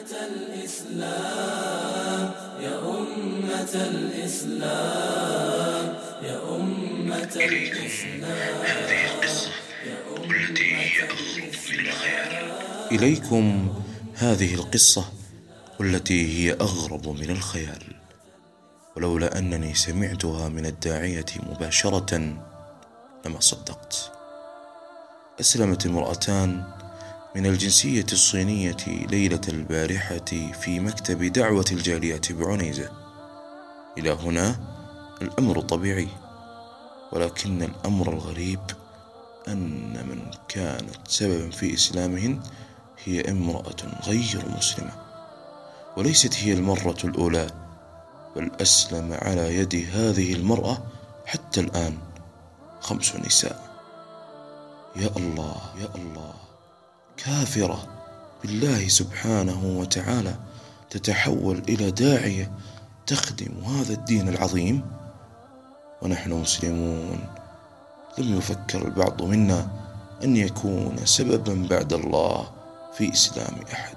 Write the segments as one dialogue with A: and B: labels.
A: أمة الإسلام يا أمة الإسلام يا أمة الإسلام
B: هذه القصة والتي هي أغرب من الخيال
C: إليكم هذه القصة والتي هي أغرب من الخيال. ولولا أنني سمعتها من الداعية مباشرة لما صدقت. أسلمت امرأتان من الجنسية الصينية ليلة البارحة في مكتب دعوة الجالية بعنيزة. إلى هنا الأمر طبيعي ولكن الأمر الغريب أن من كانت سببا في إسلامهن هي امرأة غير مسلمة وليست هي المرة الأولى بل أسلم على يد هذه المرأة حتى الآن خمس نساء. يا الله يا الله. كافرة بالله سبحانه وتعالى تتحول إلى داعية تخدم هذا الدين العظيم؟ ونحن مسلمون. لم يفكر البعض منا أن يكون سببا بعد الله في إسلام أحد.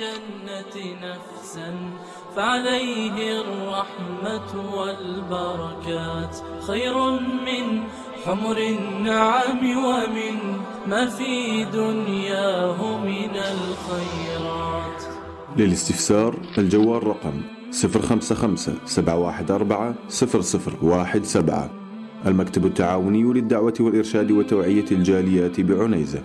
A: الجنة نفسا فعليه الرحمة والبركات. خير من حمر النعم ومن ما في دنياه من الخيرات.
D: للاستفسار الجوال رقم 055 714 0017 المكتب التعاوني للدعوة والإرشاد وتوعية الجاليات بعنيزة.